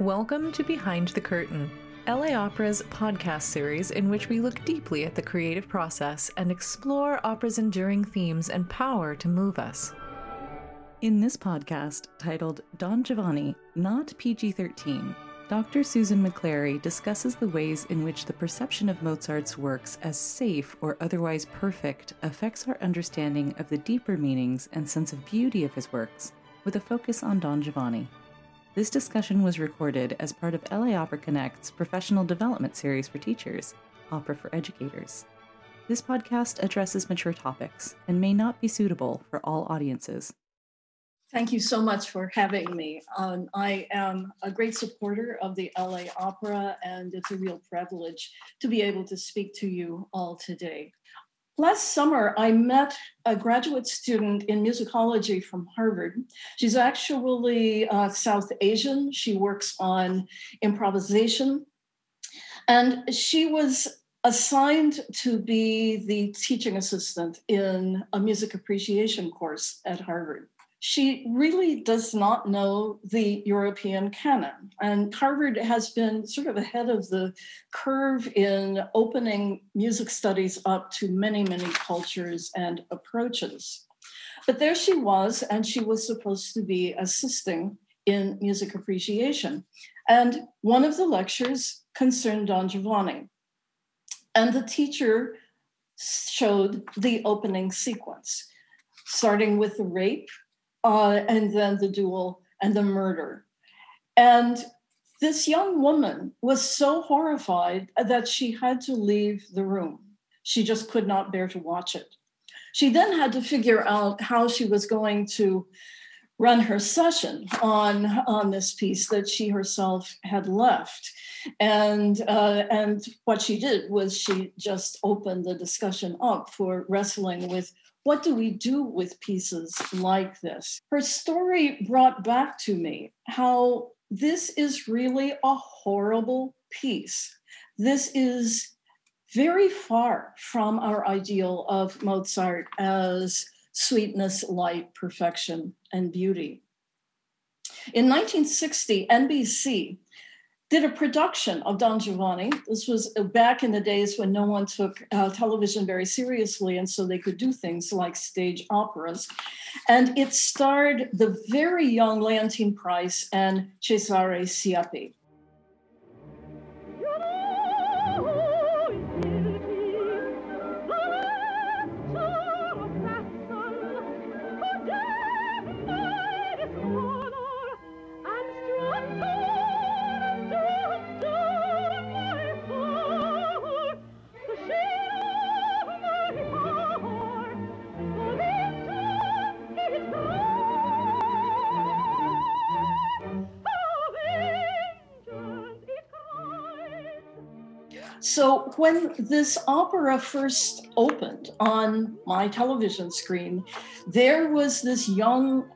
Welcome to Behind the Curtain, LA Opera's podcast series in which we look deeply at the creative process and explore opera's enduring themes and power to move us. In this podcast, titled Don Giovanni, Not PG 13, Dr. Susan McClary discusses the ways in which the perception of Mozart's works as safe or otherwise perfect affects our understanding of the deeper meanings and sense of beauty of his works, with a focus on Don Giovanni. This discussion was recorded as part of LA Opera Connect's professional development series for teachers, Opera for Educators. This podcast addresses mature topics and may not be suitable for all audiences. Thank you so much for having me. Um, I am a great supporter of the LA Opera, and it's a real privilege to be able to speak to you all today. Last summer, I met a graduate student in musicology from Harvard. She's actually uh, South Asian. She works on improvisation. And she was assigned to be the teaching assistant in a music appreciation course at Harvard she really does not know the European canon. And Harvard has been sort of ahead of the curve in opening music studies up to many, many cultures and approaches. But there she was, and she was supposed to be assisting in music appreciation. And one of the lectures concerned Don Giovanni. And the teacher showed the opening sequence, starting with the rape uh, and then the duel and the murder. And this young woman was so horrified that she had to leave the room. She just could not bear to watch it. She then had to figure out how she was going to run her session on, on this piece that she herself had left. And, uh, and what she did was she just opened the discussion up for wrestling with what do we do with pieces like this? Her story brought back to me how this is really a horrible piece. This is very far from our ideal of Mozart as sweetness, light, perfection, and beauty. In 1960, NBC did a production of Don Giovanni. This was back in the days when no one took uh, television very seriously, and so they could do things like stage operas. And it starred the very young Leontyne Price and Cesare Siepi. So when this opera first opened on my television screen, there was this young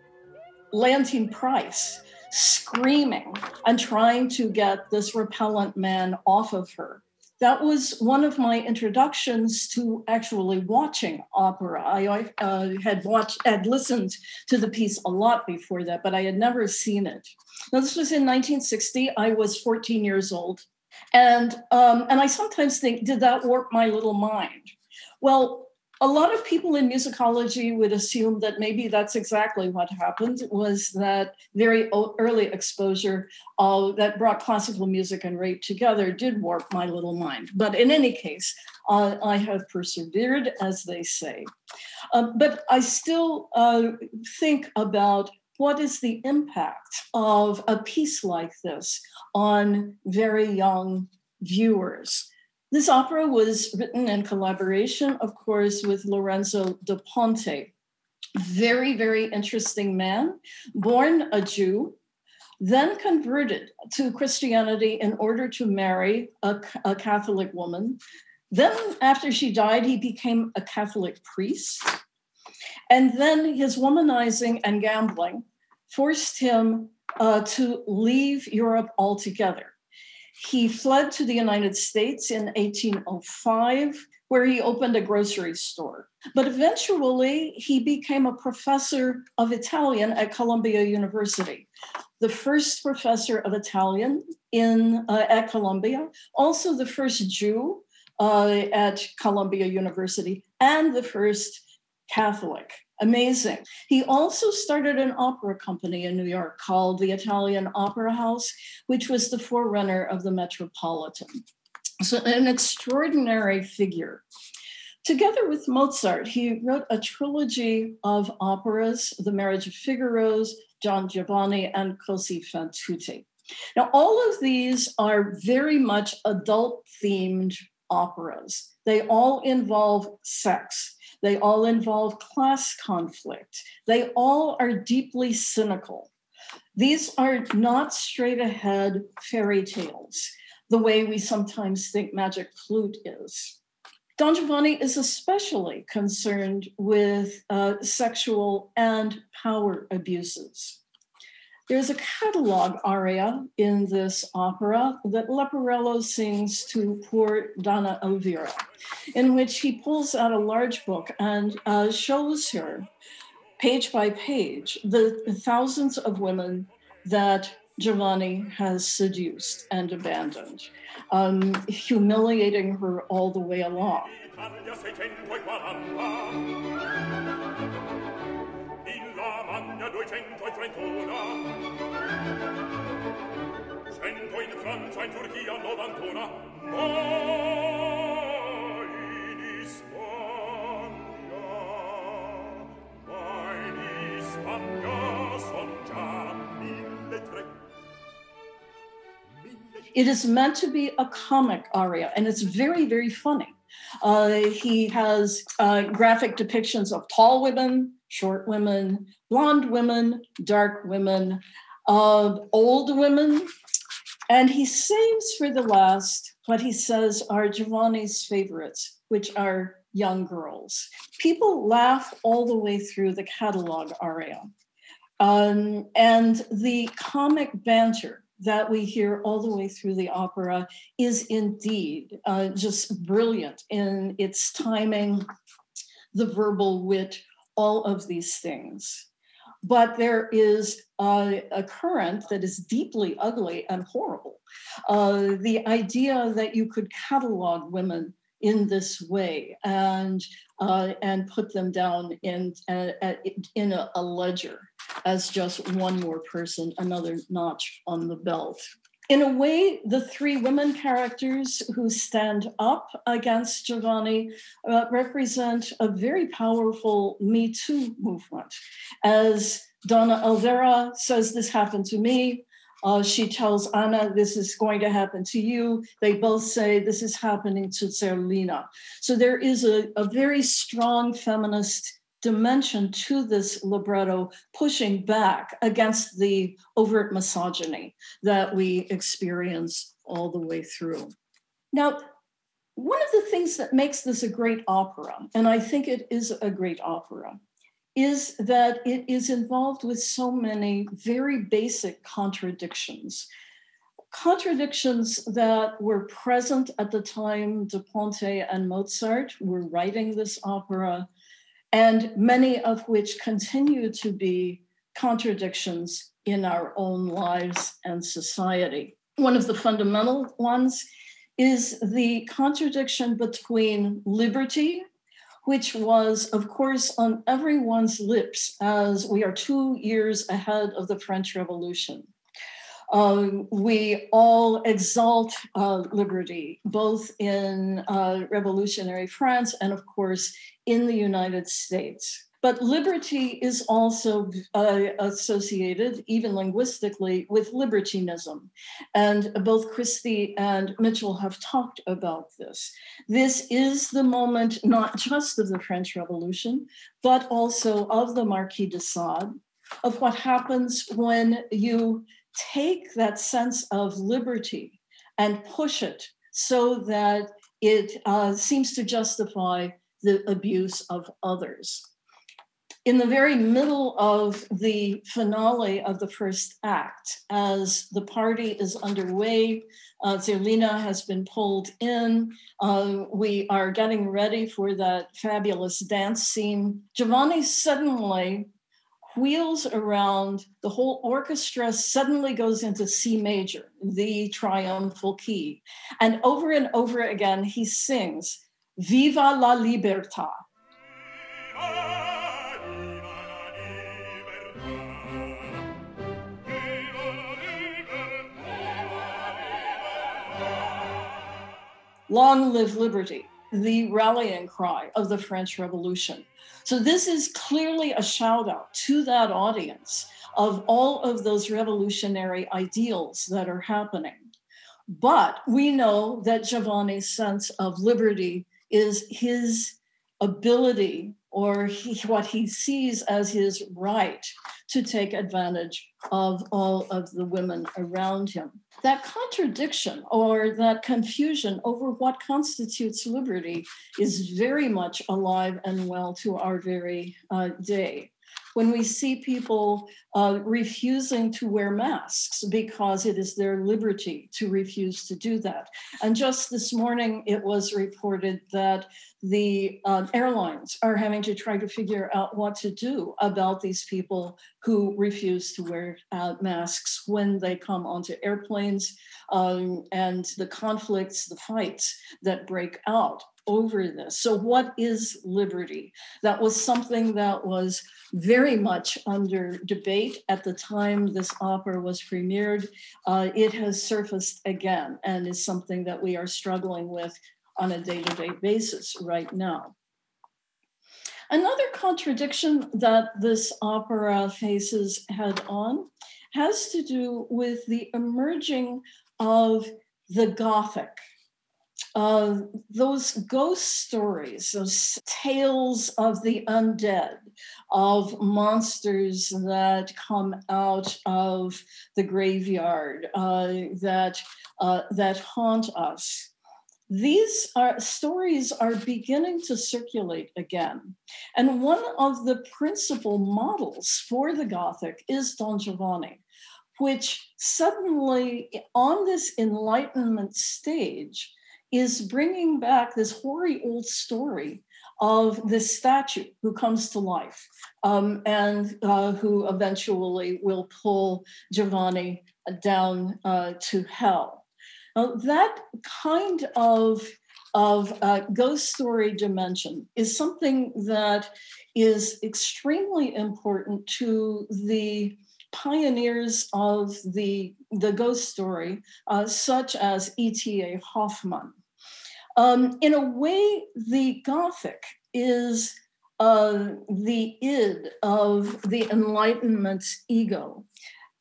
Leontyne Price screaming and trying to get this repellent man off of her. That was one of my introductions to actually watching opera. I uh, had watched, had listened to the piece a lot before that, but I had never seen it. Now, this was in 1960. I was 14 years old. And, um, and I sometimes think, did that warp my little mind? Well, a lot of people in musicology would assume that maybe that's exactly what happened was that very early exposure uh, that brought classical music and rape together did warp my little mind but in any case uh, i have persevered as they say uh, but i still uh, think about what is the impact of a piece like this on very young viewers? This opera was written in collaboration, of course, with Lorenzo da Ponte. Very, very interesting man, born a Jew, then converted to Christianity in order to marry a, a Catholic woman. Then, after she died, he became a Catholic priest. And then his womanizing and gambling forced him uh, to leave Europe altogether. He fled to the United States in 1805, where he opened a grocery store. But eventually, he became a professor of Italian at Columbia University. the first professor of Italian in uh, at Columbia, also the first Jew uh, at Columbia University, and the first Catholic. Amazing. He also started an opera company in New York called the Italian Opera House, which was the forerunner of the Metropolitan. So, an extraordinary figure. Together with Mozart, he wrote a trilogy of operas The Marriage of Figaro's, Don Giovanni, and Così fan tutte. Now, all of these are very much adult themed operas. They all involve sex. They all involve class conflict. They all are deeply cynical. These are not straight ahead fairy tales, the way we sometimes think Magic Flute is. Don Giovanni is especially concerned with uh, sexual and power abuses. There's a catalog aria in this opera that Leporello sings to poor Donna Elvira, in which he pulls out a large book and uh, shows her, page by page, the thousands of women that Giovanni has seduced and abandoned, um, humiliating her all the way along. Lamagna duecento e trentuna Cento in Francia, in Turchia, novantuna. Ma in Ispagna Ma in son già mille tre. It is meant to be a comic aria, and it's very, very funny. Uh, he has uh, graphic depictions of tall women, short women, blonde women, dark women, uh, old women. And he saves for the last what he says are Giovanni's favorites, which are young girls. People laugh all the way through the catalog aria. Um, and the comic banter that we hear all the way through the opera is indeed uh, just brilliant in its timing, the verbal wit, all of these things. But there is a, current that is deeply ugly and horrible. Uh, the idea that you could catalog women in this way and uh, and put them down in uh, in a, a ledger as just one more person, another notch on the belt. In a way, the three women characters who stand up against Giovanni uh, represent a very powerful Me Too movement. As Donna Elvira says, This happened to me. Uh, she tells Anna, This is going to happen to you. They both say, This is happening to Zerlina. So there is a, a very strong feminist dimension to this libretto, pushing back against the overt misogyny that we experience all the way through. Now, one of the things that makes this a great opera, and I think it is a great opera, is that it is involved with so many very basic contradictions. Contradictions that were present at the time Da Ponte and Mozart were writing this opera, and many of which continue to be contradictions in our own lives and society. One of the fundamental ones is the contradiction between liberty, which was, of course, on everyone's lips as we are two years ahead of the French Revolution. Um, we all exalt uh, liberty, both in uh, revolutionary France and, of course, in the United States. But liberty is also uh, associated, even linguistically, with libertinism. And both Christie and Mitchell have talked about this. This is the moment not just of the French Revolution, but also of the Marquis de Sade, of what happens when you take that sense of liberty and push it so that it uh, seems to justify the abuse of others. In the very middle of the finale of the first act, as the party is underway, uh, Zerlina has been pulled in. Uh, we are getting ready for that fabulous dance scene. Giovanni suddenly wheels around, the whole orchestra suddenly goes into C major, the triumphal key. And over and over again, he sings, Viva la libertà. Long live liberty, the rallying cry of the French Revolution. So, this is clearly a shout out to that audience of all of those revolutionary ideals that are happening. But we know that Giovanni's sense of liberty is his ability or he, what he sees as his right to take advantage of all of the women around him. That contradiction or that confusion over what constitutes liberty is very much alive and well to our very uh, day when we see people uh, refusing to wear masks because it is their liberty to refuse to do that. And just this morning, it was reported that the uh, airlines are having to try to figure out what to do about these people who refuse to wear uh, masks when they come onto airplanes um, and the conflicts, the fights that break out over this. So, what is liberty? That was something that was very much under debate at the time this opera was premiered. Uh, it has surfaced again and is something that we are struggling with on a day to day basis right now. Another contradiction that this opera faces head on has to do with the emerging of the Gothic uh, those ghost stories, those tales of the undead, of monsters that come out of the graveyard, uh, that uh, that haunt us. These are stories are beginning to circulate again. And one of the principal models for the Gothic is Don Giovanni, which suddenly, on this Enlightenment stage, is bringing back this hoary old story of this statue who comes to life um, and uh, who eventually will pull Giovanni down uh, to hell. Now, that kind of of uh, ghost story dimension is something that is extremely important to the pioneers of the, the ghost story, uh, such as E.T.A. Hoffmann. Um, in a way, the Gothic is uh, the id of the Enlightenment's ego.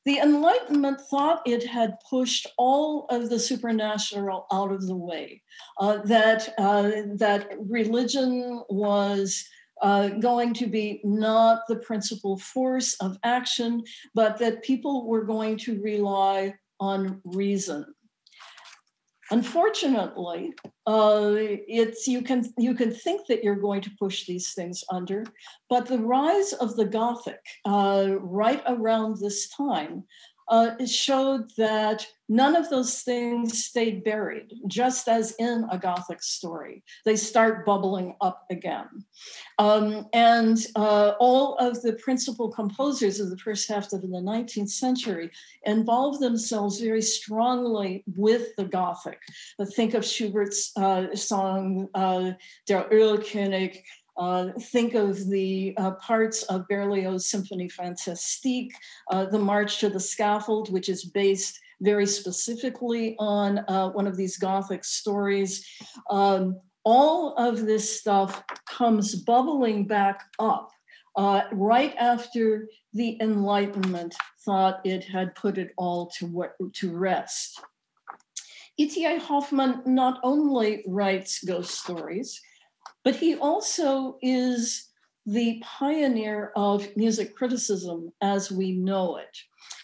The Enlightenment thought it had pushed all of the supernatural out of the way, uh, that, uh, that religion was uh, going to be not the principal force of action, but that people were going to rely on reason. Unfortunately, uh, it's you can you can think that you're going to push these things under, but the rise of the Gothic uh, right around this time uh, it showed that none of those things stayed buried, just as in a Gothic story. They start bubbling up again. Um, and uh, all of the principal composers of the first half of the 19th century involved themselves very strongly with the Gothic. think of Schubert's uh, song, uh, Der Erlkönig, uh, think of the uh, parts of Berlioz' Symphonie Fantastique, uh, the March to the Scaffold, which is based very specifically on uh, one of these Gothic stories. Um, all of this stuff comes bubbling back up uh, right after the Enlightenment thought it had put it all to, to rest. E.T.A. Hoffmann not only writes ghost stories, but he also is the pioneer of music criticism as we know it.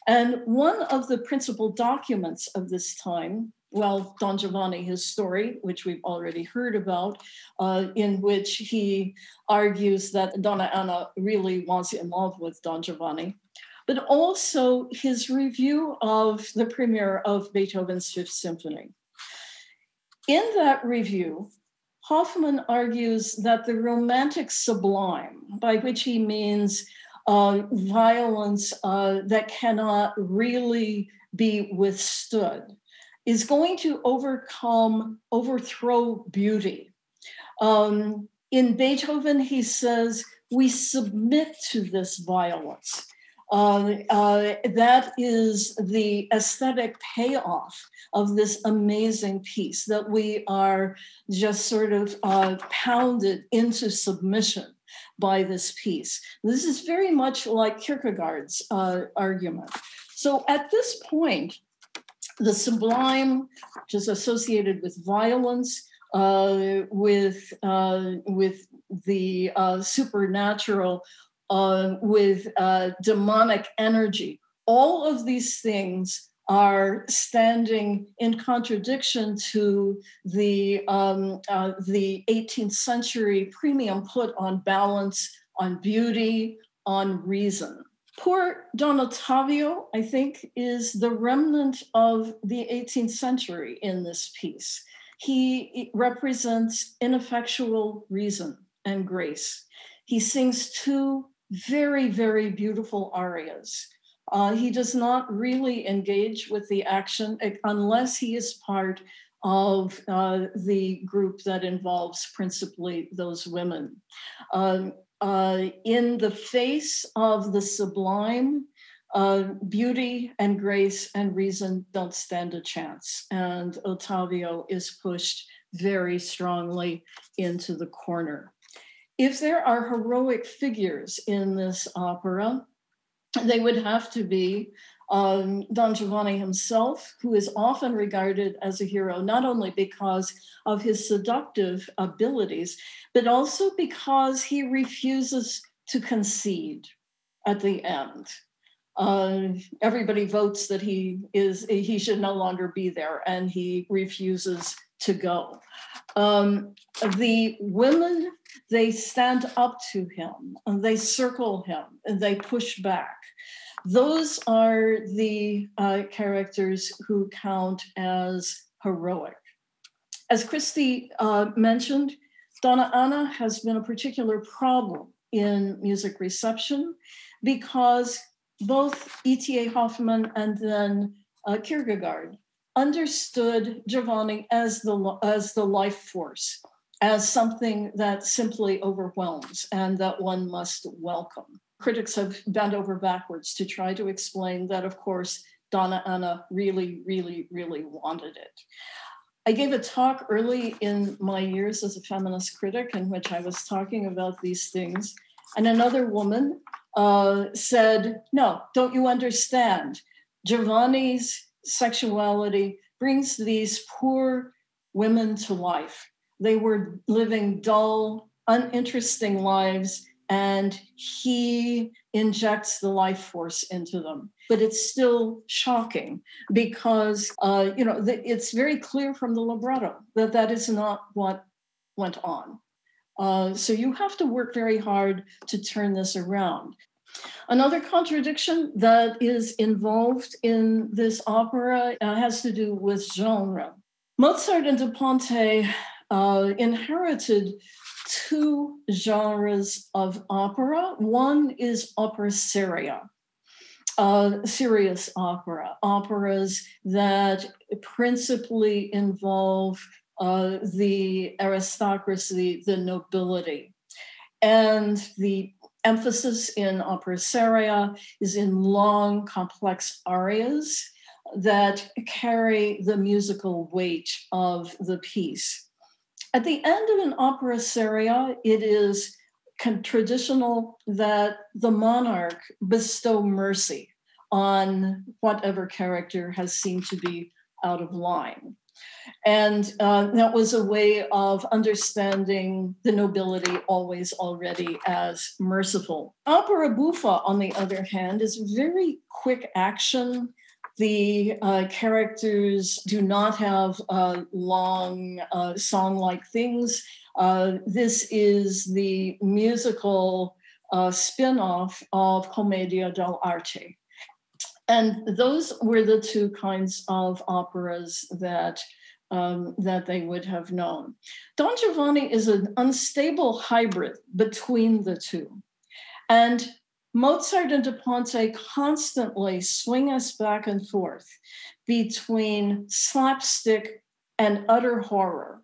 And one of the principal documents of this time, well, Don Giovanni, his story, which we've already heard about, uh, in which he argues that Donna Anna really was in love with Don Giovanni, but also his review of the premiere of Beethoven's Fifth Symphony. In that review, Hoffmann argues that the romantic sublime, by which he means uh, violence uh, that cannot really be withstood, is going to overcome, overthrow beauty. Um, in Beethoven, he says, we submit to this violence. Uh, uh, that is the aesthetic payoff of this amazing piece that we are just sort of uh, pounded into submission by this piece. This is very much like Kierkegaard's uh, argument. So at this point, the sublime, which is associated with violence, uh, with uh, with the uh, supernatural, uh, with uh, demonic energy. All of these things are standing in contradiction to the um, uh, the 18th century premium put on balance, on beauty, on reason. Poor Don Ottavio, I think, is the remnant of the 18th century in this piece. He represents ineffectual reason and grace. He sings two very, very beautiful arias. Uh, he does not really engage with the action unless he is part of uh, the group that involves principally those women. Um, uh, in the face of the sublime, uh, beauty and grace and reason don't stand a chance. And Ottavio is pushed very strongly into the corner. If there are heroic figures in this opera, they would have to be um, Don Giovanni himself, who is often regarded as a hero, not only because of his seductive abilities, but also because he refuses to concede at the end. Uh, everybody votes that he is he should no longer be there, and he refuses to go. Um, the women they stand up to him and they circle him and they push back. Those are the uh, characters who count as heroic. As Christy uh, mentioned, Donna Anna has been a particular problem in music reception because both E.T.A. Hoffmann and then uh, Kierkegaard understood Giovanni as the, as the life force, as something that simply overwhelms and that one must welcome. Critics have bent over backwards to try to explain that, of course, Donna Anna really, really, really wanted it. I gave a talk early in my years as a feminist critic in which I was talking about these things. And another woman uh, said, No, don't you understand? Giovanni's sexuality brings these poor women to life. They were living dull, uninteresting lives, and he injects the life force into them. But it's still shocking because, uh, you know, it's very clear from the libretto that that is not what went on. Uh, so you have to work very hard to turn this around. Another contradiction that is involved in this opera uh, has to do with genre. Mozart and Da Ponte uh, inherited two genres of opera. One is opera seria, uh, serious opera, operas that principally involve uh, the aristocracy, the nobility. And the emphasis in opera seria is in long, complex arias that carry the musical weight of the piece. At the end of an opera seria, it is traditional that the monarch bestow mercy on whatever character has seemed to be out of line. And uh, that was a way of understanding the nobility always already as merciful. Opera buffa, on the other hand, is very quick action. The uh, characters do not have uh, long uh, song like things. Uh, this is the musical uh, spin off of Commedia dell'arte. And those were the two kinds of operas that um, that they would have known. Don Giovanni is an unstable hybrid between the two. And Mozart and Da Ponte constantly swing us back and forth between slapstick and utter horror.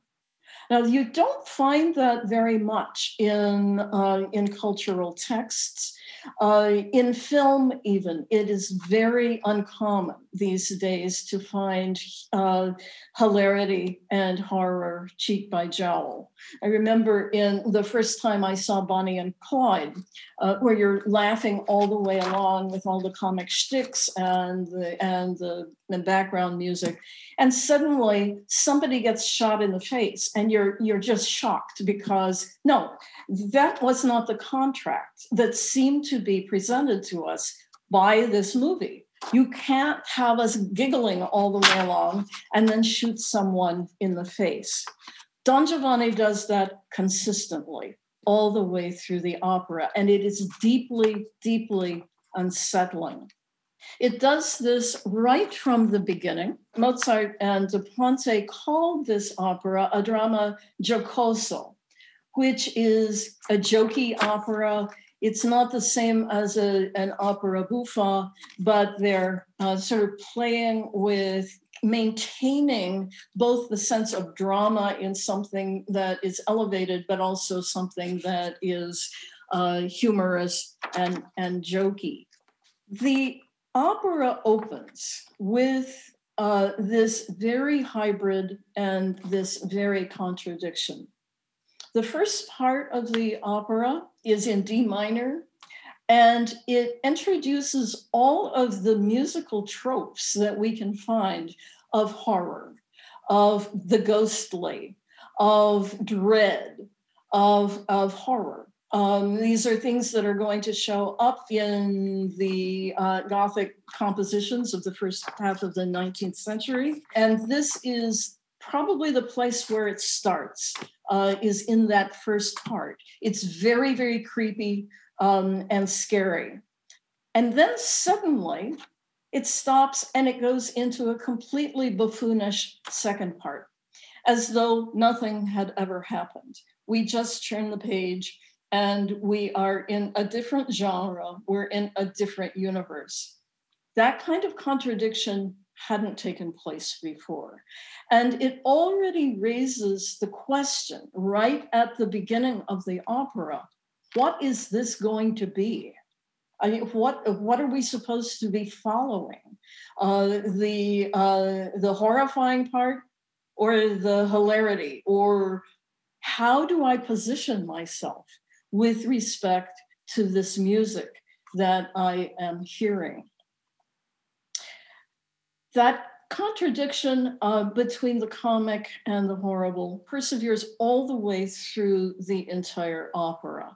Now, you don't find that very much in, uh, in cultural texts. Uh, in film, even, it is very uncommon these days to find uh, hilarity and horror cheek by jowl. I remember in the first time I saw Bonnie and Clyde, uh, where you're laughing all the way along with all the comic shticks and the, and the, the background music, and suddenly somebody gets shot in the face, and you're you're just shocked because no, that was not the contract that seemed to be presented to us by this movie. You can't have us giggling all the way along and then shoot someone in the face. Don Giovanni does that consistently all the way through the opera, and it is deeply, deeply unsettling. It does this right from the beginning. Mozart and Da Ponte called this opera a dramma giocoso, which is a jokey opera. It's not the same as a, an opera buffa, but they're uh, sort of playing with maintaining both the sense of drama in something that is elevated, but also something that is uh, humorous and, and jokey. The opera opens with uh, this very hybrid and this very contradiction. The first part of the opera is in D minor, and it introduces all of the musical tropes that we can find of horror, of the ghostly, of dread, of, of horror. Um, these are things that are going to show up in the uh, Gothic compositions of the first half of the 19th century. And this is probably the place where it starts, uh, is in that first part. It's very, very creepy um, and scary. And then suddenly it stops and it goes into a completely buffoonish second part, as though nothing had ever happened. We just turn the page and we are in a different genre, we're in a different universe. That kind of contradiction hadn't taken place before. And it already raises the question right at the beginning of the opera what is this going to be? I mean, what what are we supposed to be following? Uh, the uh, the horrifying part, or the hilarity, or how do I position myself with respect to this music that I am hearing. That contradiction uh, between the comic and the horrible perseveres all the way through the entire opera.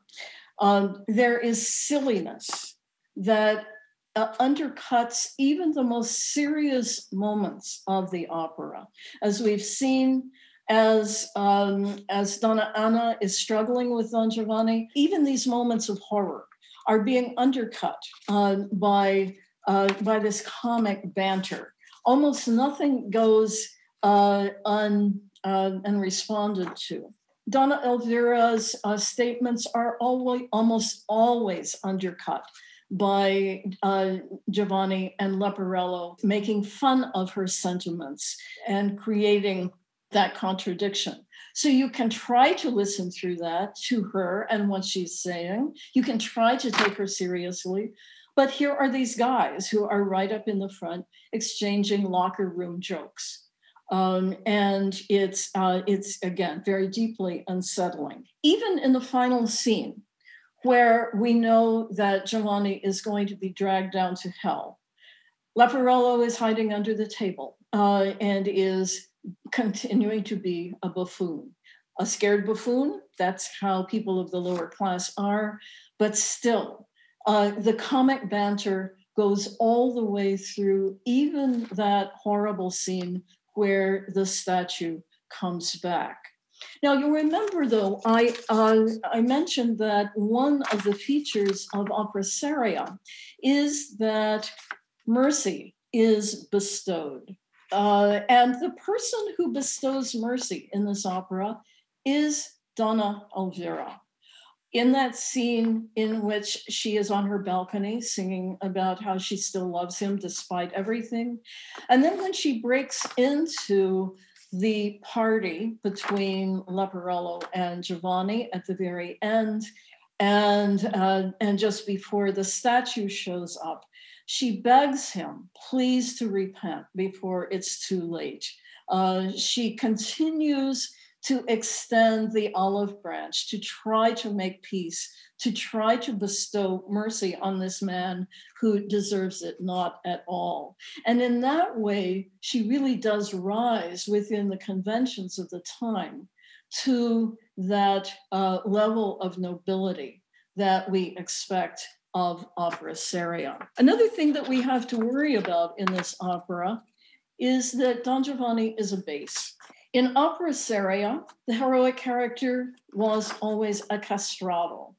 Um, there is silliness that uh, undercuts even the most serious moments of the opera. As we've seen as um, as Donna Anna is struggling with Don Giovanni, even these moments of horror are being undercut uh, by uh, by this comic banter. Almost nothing goes uh, un, uh, unresponded to. Donna Elvira's uh, statements are always, almost always undercut by uh, Giovanni and Leporello making fun of her sentiments and creating that contradiction. So you can try to listen through that to her and what she's saying. You can try to take her seriously. But here are these guys who are right up in the front exchanging locker room jokes. Um, and it's uh, it's again very deeply unsettling. Even in the final scene, where we know that Giovanni is going to be dragged down to hell, Leporello is hiding under the table uh, and is continuing to be a buffoon. A scared buffoon, that's how people of the lower class are, but still, uh, the comic banter goes all the way through even that horrible scene where the statue comes back. Now you remember though, I uh, I mentioned that one of the features of opera seria is that mercy is bestowed. Uh, and the person who bestows mercy in this opera is Donna Elvira. In that scene in which she is on her balcony singing about how she still loves him despite everything. And then when she breaks into the party between Leporello and Giovanni at the very end, and uh, and just before the statue shows up, she begs him, please to repent before it's too late. Uh, she continues to extend the olive branch, to try to make peace, to try to bestow mercy on this man who deserves it not at all. And in that way, she really does rise within the conventions of the time to that uh, level of nobility that we expect of opera seria. Another thing that we have to worry about in this opera is that Don Giovanni is a base. In opera seria, the heroic character was always a castrato,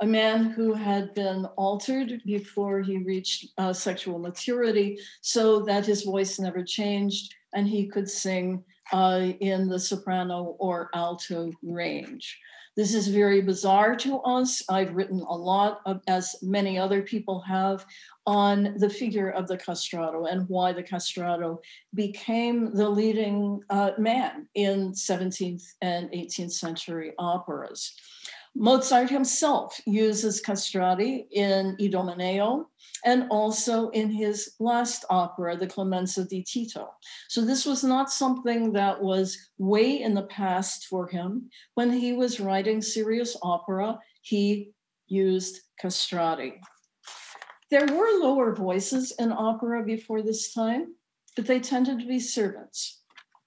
a man who had been altered before he reached uh, sexual maturity so that his voice never changed and he could sing uh, in the soprano or alto range. This is very bizarre to us. I've written a lot, of, as many other people have, on the figure of the castrato and why the castrato became the leading uh, man in 17th and 18th century operas. Mozart himself uses castrati in Idomeneo and also in his last opera, The Clemenza di Tito. So this was not something that was way in the past for him. When he was writing serious opera, he used castrati. There were lower voices in opera before this time, but they tended to be servants.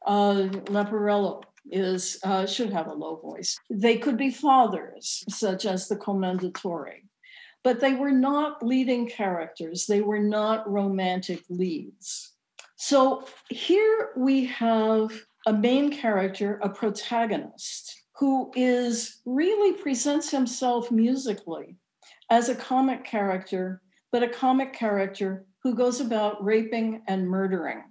Uh, Leporello is uh, should have a low voice. They could be fathers, such as the commendatore, but they were not leading characters. They were not romantic leads. So here we have a main character, a protagonist, who is really presents himself musically as a comic character, but a comic character who goes about raping and murdering.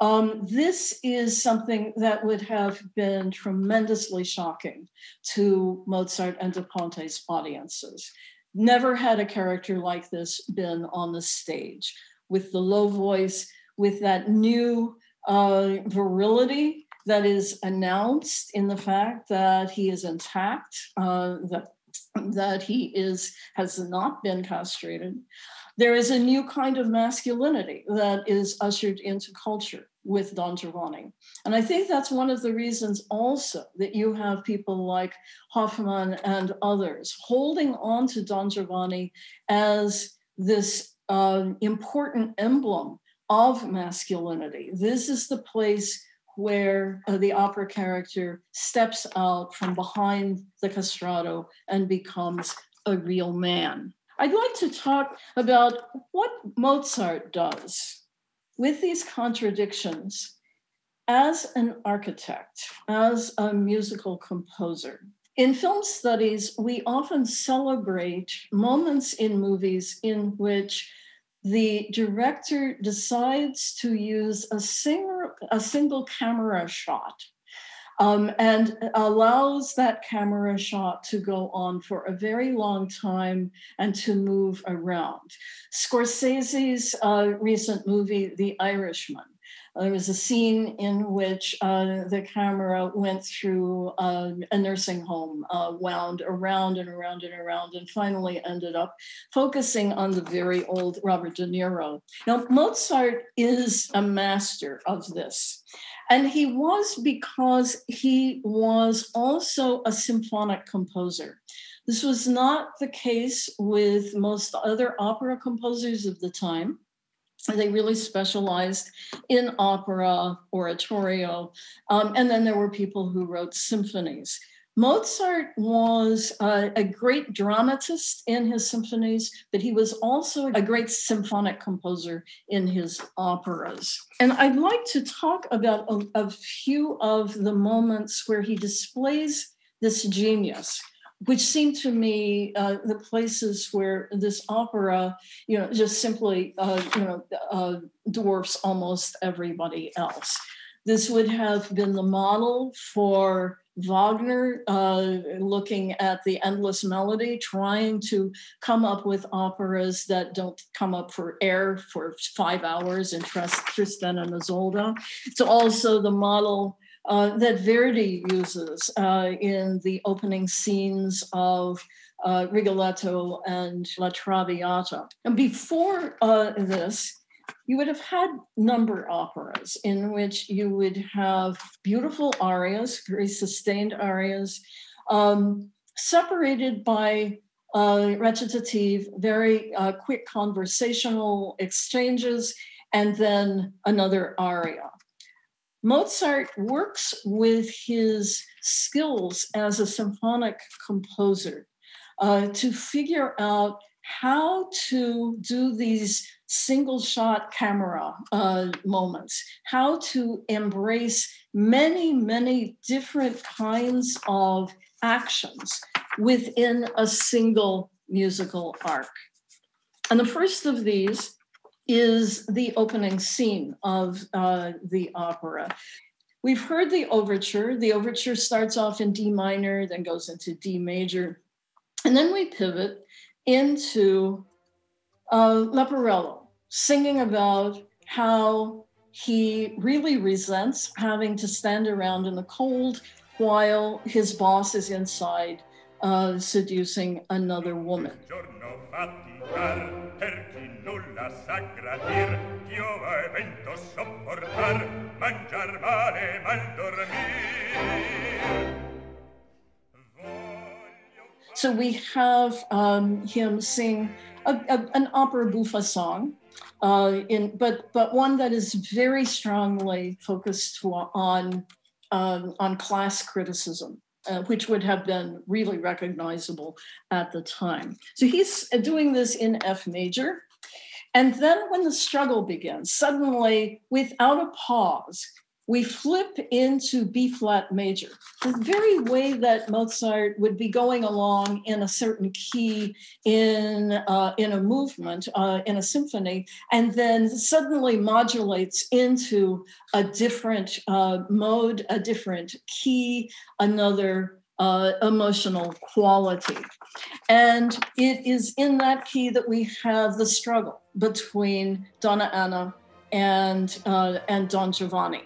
Um, this is something that would have been tremendously shocking to Mozart and Da Ponte's audiences. Never had a character like this been on the stage with the low voice, with that new uh, virility that is announced in the fact that he is intact, uh, that that he is has not been castrated. There is a new kind of masculinity that is ushered into culture with Don Giovanni. And I think that's one of the reasons also that you have people like Hoffmann and others holding on to Don Giovanni as this uh, important emblem of masculinity. This is the place where uh, the opera character steps out from behind the castrato and becomes a real man. I'd like to talk about what Mozart does with these contradictions as an architect, as a musical composer. In film studies, we often celebrate moments in movies in which the director decides to use a, single, a single camera shot um, and allows that camera shot to go on for a very long time and to move around. Scorsese's uh, recent movie, The Irishman, there was a scene in which uh, the camera went through uh, a nursing home, uh, wound around and around and around, and finally ended up focusing on the very old Robert De Niro. Now, Mozart is a master of this. And he was because he was also a symphonic composer. This was not the case with most other opera composers of the time. They really specialized in opera, oratorio, um, and then there were people who wrote symphonies. Mozart was a, a, great dramatist in his symphonies, but he was also a great symphonic composer in his operas. And I'd like to talk about a, a few of the moments where he displays this genius which seem to me uh, the places where this opera, you know, just simply, uh, you know, uh, dwarfs almost everybody else. This would have been the model for Wagner uh, looking at the endless melody, trying to come up with operas that don't come up for air for five hours in Tristan and Isolde. It's also the model uh, that Verdi uses uh, in the opening scenes of uh, Rigoletto and La Traviata. And before uh, this, you would have had number operas in which you would have beautiful arias, very sustained arias, um, separated by uh, recitative, very uh, quick conversational exchanges, and then another aria. Mozart works with his skills as a symphonic composer uh, to figure out how to do these single shot camera uh, moments, how to embrace many, many different kinds of actions within a single musical arc. And the first of these is the opening scene of uh, the opera. We've heard the overture. The overture starts off in D minor, then goes into D major. And then we pivot into uh, Leporello, singing about how he really resents having to stand around in the cold while his boss is inside uh, seducing another woman. Nulla sa gradir piova vento sopportar mangiar male mal dormir. So we have um, him sing a, a, an opera buffa song uh, in, but, but one that is very strongly focused on, um, on class criticism uh, which would have been really recognizable at the time. So he's doing this in F major. And then when the struggle begins, suddenly, without a pause, we flip into B flat major, the very way that Mozart would be going along in a certain key in, uh, in a movement, uh, in a symphony, and then suddenly modulates into a different uh, mode, a different key, another uh, emotional quality. And it is in that key that we have the struggle between Donna Anna and, uh, and Don Giovanni.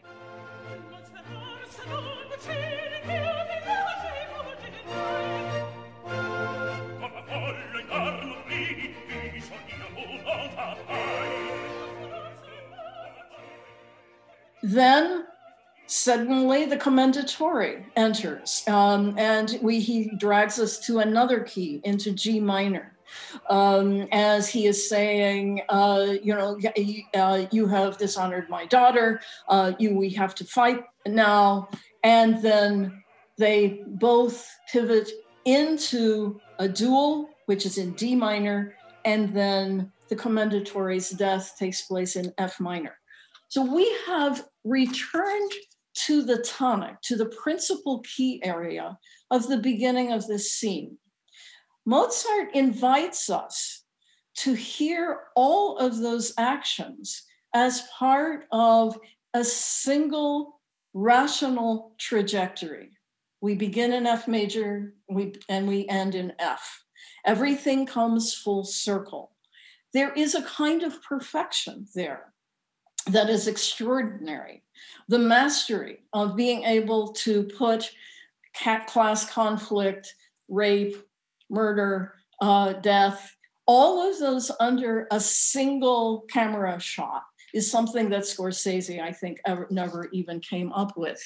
Then suddenly the Commendatore enters um, and we, he drags us to another key into G minor. Um, as he is saying, uh, you know, uh, you have dishonored my daughter. Uh, you, we have to fight now. And then they both pivot into a duel, which is in D minor, and then the Commendatore's death takes place in F minor. So we have returned to the tonic, to the principal key area of the beginning of this scene. Mozart invites us to hear all of those actions as part of a single rational trajectory. We begin in F major we, and we end in F. Everything comes full circle. There is a kind of perfection there that is extraordinary. The mastery of being able to put class conflict, rape, murder, uh, death, all of those under a single camera shot is something that Scorsese, I think, ever, never even came up with.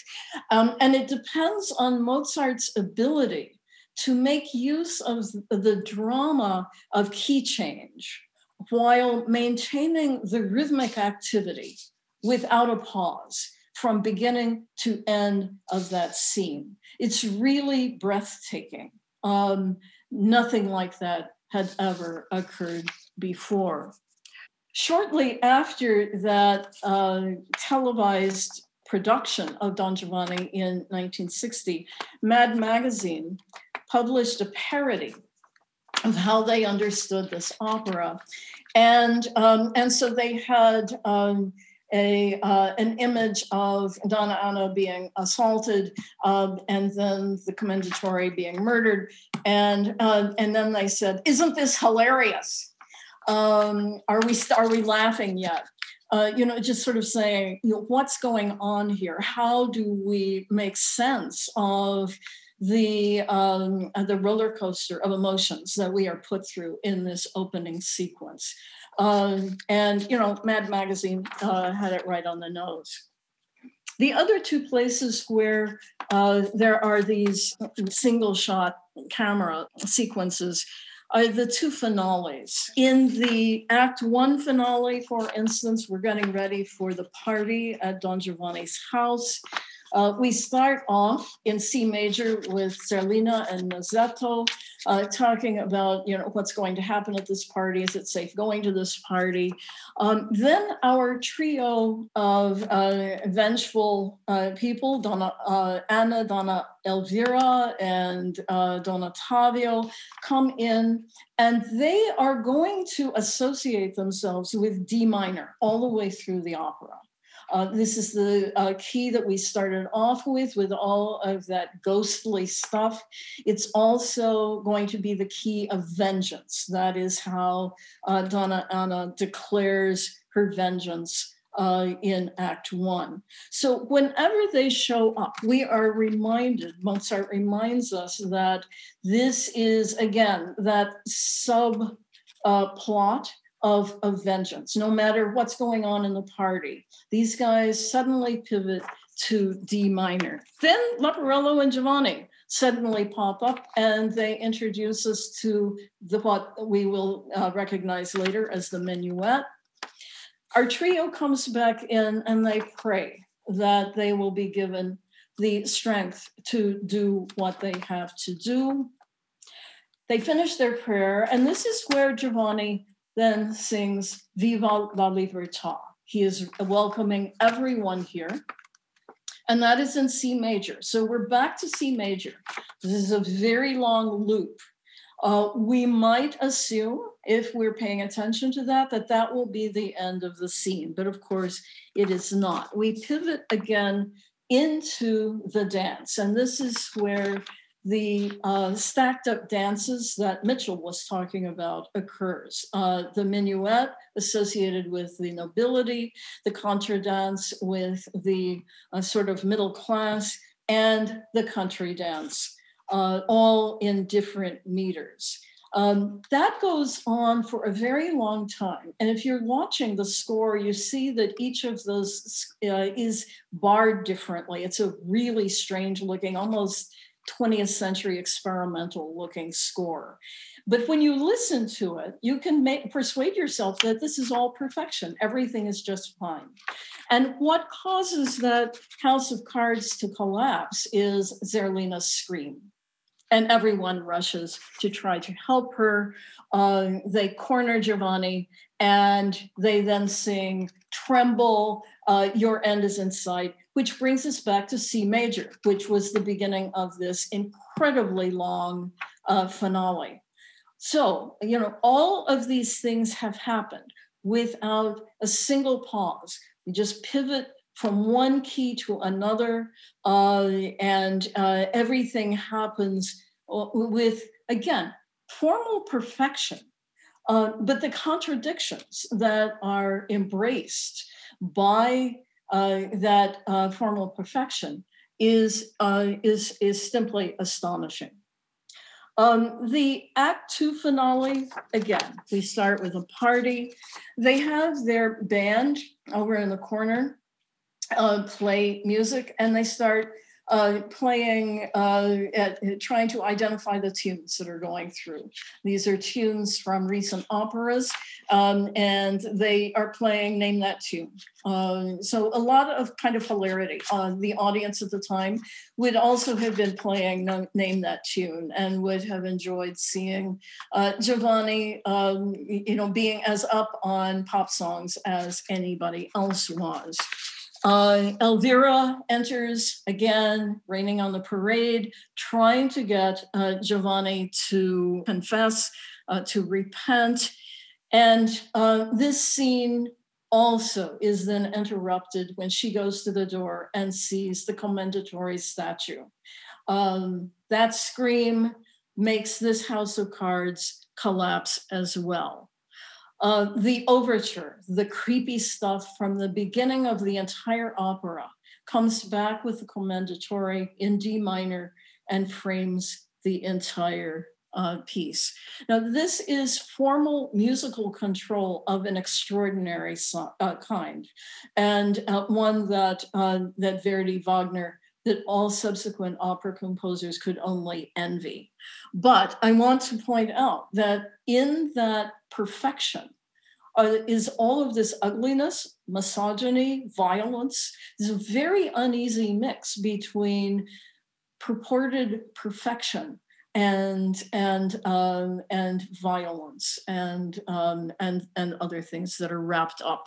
Um, and it depends on Mozart's ability to make use of the drama of key change while maintaining the rhythmic activity without a pause from beginning to end of that scene. It's really breathtaking. Um, nothing like that had ever occurred before. Shortly after that uh, televised production of Don Giovanni in 1960, Mad Magazine published a parody of how they understood this opera. And, um, and so they had um, a uh, an image of Donna Anna being assaulted um, and then the Commendatore being murdered, and uh, and then they said, "Isn't this hilarious? Um, are we are we laughing yet?" Uh, you know, just sort of saying, you know, what's going on here? How do we make sense of the um, the roller coaster of emotions that we are put through in this opening sequence? Um, and, you know, Mad Magazine uh, had it right on the nose. The other two places where uh, there are these single shot camera sequences are the two finales. In the Act One finale, for instance, we're getting ready for the party at Don Giovanni's house. Uh, we start off in C major with Zerlina and Masetto uh, talking about, you know, what's going to happen at this party. Is it safe going to this party? Um, then our trio of uh, vengeful uh, people, Donna uh, Anna, Donna Elvira, and uh, Don Ottavio, come in and they are going to associate themselves with D minor all the way through the opera. Uh, this is the uh, key that we started off with, with all of that ghostly stuff. It's also going to be the key of vengeance. That is how uh, Donna Anna declares her vengeance uh, in Act One. So, whenever they show up, we are reminded, Mozart reminds us that this is, again, that sub uh, plot of, of vengeance, no matter what's going on in the party. These guys suddenly pivot to D minor. Then Leporello and Giovanni suddenly pop up and they introduce us to the what we will uh, recognize later as the minuet. Our trio comes back in and they pray that they will be given the strength to do what they have to do. They finish their prayer, and this is where Giovanni then sings Viva la Libertà. He is welcoming everyone here. And that is in C major. So we're back to C major. This is a very long loop. Uh, we might assume, if we're paying attention to that, that that will be the end of the scene. But of course, it is not. We pivot again into the dance. And this is where the uh, stacked up dances that Mitchell was talking about occurs. Uh, the minuet associated with the nobility, the contra dance with the uh, sort of middle class, and the country dance, uh, all in different meters. Um, that goes on for a very long time. And if you're watching the score, you see that each of those uh, is barred differently. It's a really strange looking, almost 20th century experimental looking score. But when you listen to it, you can make, persuade yourself that this is all perfection. Everything is just fine. And what causes that house of cards to collapse is Zerlina's scream. And everyone rushes to try to help her. Uh, they corner Giovanni and they then sing, Tremble, uh, your end is in sight which brings us back to C major, which was the beginning of this incredibly long uh, finale. So, you know, all of these things have happened without a single pause. We just pivot from one key to another, uh, and uh, everything happens uh, with, again, formal perfection, uh, but the contradictions that are embraced by uh, that uh, formal perfection is, uh, is, is simply astonishing. Um, the Act Two finale, again, we start with a party. They have their band over in the corner uh, play music and they start uh, playing, uh, at, trying to identify the tunes that are going through. These are tunes from recent operas, um, and they are playing Name That Tune. Uh, so a lot of kind of hilarity. Uh, the audience at the time would also have been playing Name That Tune and would have enjoyed seeing uh, Giovanni, um, you know, being as up on pop songs as anybody else was. Uh, Elvira enters again, raining on the parade, trying to get uh, Giovanni to confess, uh, to repent. And uh, this scene also is then interrupted when she goes to the door and sees the Commendatore statue. Um, that scream makes this house of cards collapse as well. Uh, the overture, the creepy stuff from the beginning of the entire opera, comes back with the Commendatore in D minor and frames the entire uh, piece. Now, this is formal musical control of an extraordinary so, uh, kind, and uh, one that uh, that Verdi, Wagner, that all subsequent opera composers could only envy. But I want to point out that in that perfection uh, is all of this ugliness, misogyny, violence. This very uneasy mix between purported perfection and and um, and violence and um, and and other things that are wrapped up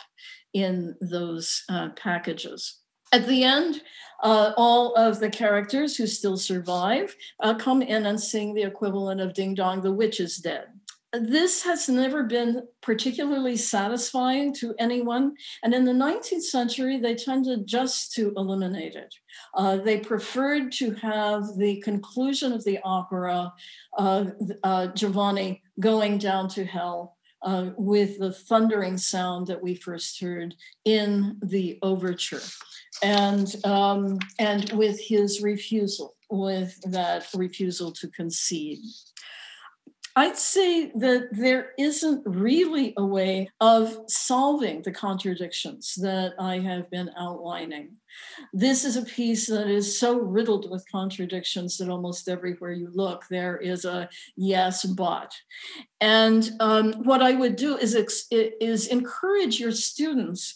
in those uh, packages. At the end, uh, all of the characters who still survive uh, come in and sing the equivalent of "Ding Dong, the Witch is Dead." this has never been particularly satisfying to anyone. And in the 19th century, they tended just to eliminate it. Uh, they preferred to have the conclusion of the opera, uh, Giovanni going down to hell. Uh, with the thundering sound that we first heard in the overture, and um, and with his refusal, with that refusal to concede. I'd say that there isn't really a way of solving the contradictions that I have been outlining. This is a piece that is so riddled with contradictions that almost everywhere you look, there is a yes, but. And um, what I would do is, is encourage your students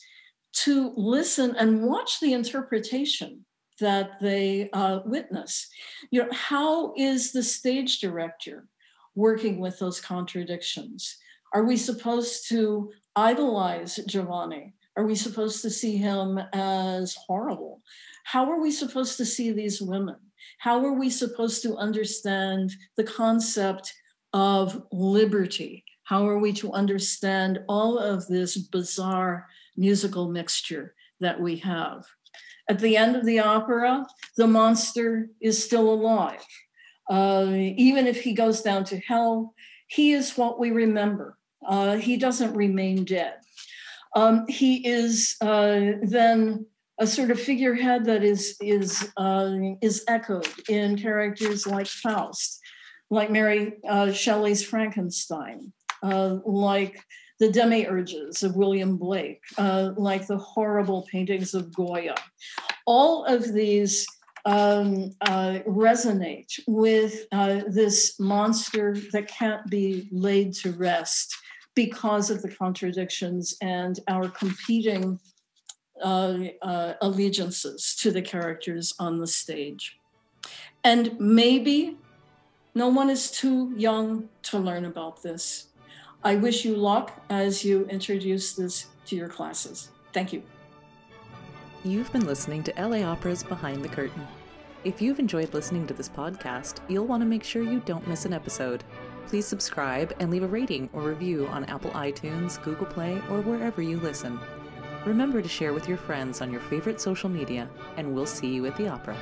to listen and watch the interpretation that they uh, witness. You know, how is the stage director? Working with those contradictions? Are we supposed to idolize Giovanni? Are we supposed to see him as horrible? How are we supposed to see these women? How are we supposed to understand the concept of liberty? How are we to understand all of this bizarre musical mixture that we have? At the end of the opera, the monster is still alive. Uh, even if he goes down to hell, he is what we remember. Uh, he doesn't remain dead. Um, he is uh, then a sort of figurehead that is is uh, is echoed in characters like Faust, like Mary uh, Shelley's Frankenstein, like the demiurges of William Blake, like the horrible paintings of Goya. All of these um, uh, resonate with uh, this monster that can't be laid to rest because of the contradictions and our competing uh, uh allegiances to the characters on the stage. And maybe no one is too young to learn about this. I wish you luck as you introduce this to your classes. Thank you. You've been listening to LA Opera's Behind the Curtain. If you've enjoyed listening to this podcast, you'll want to make sure you don't miss an episode. Please subscribe and leave a rating or review on Apple iTunes, Google Play, or wherever you listen. Remember to share with your friends on your favorite social media, and we'll see you at the opera.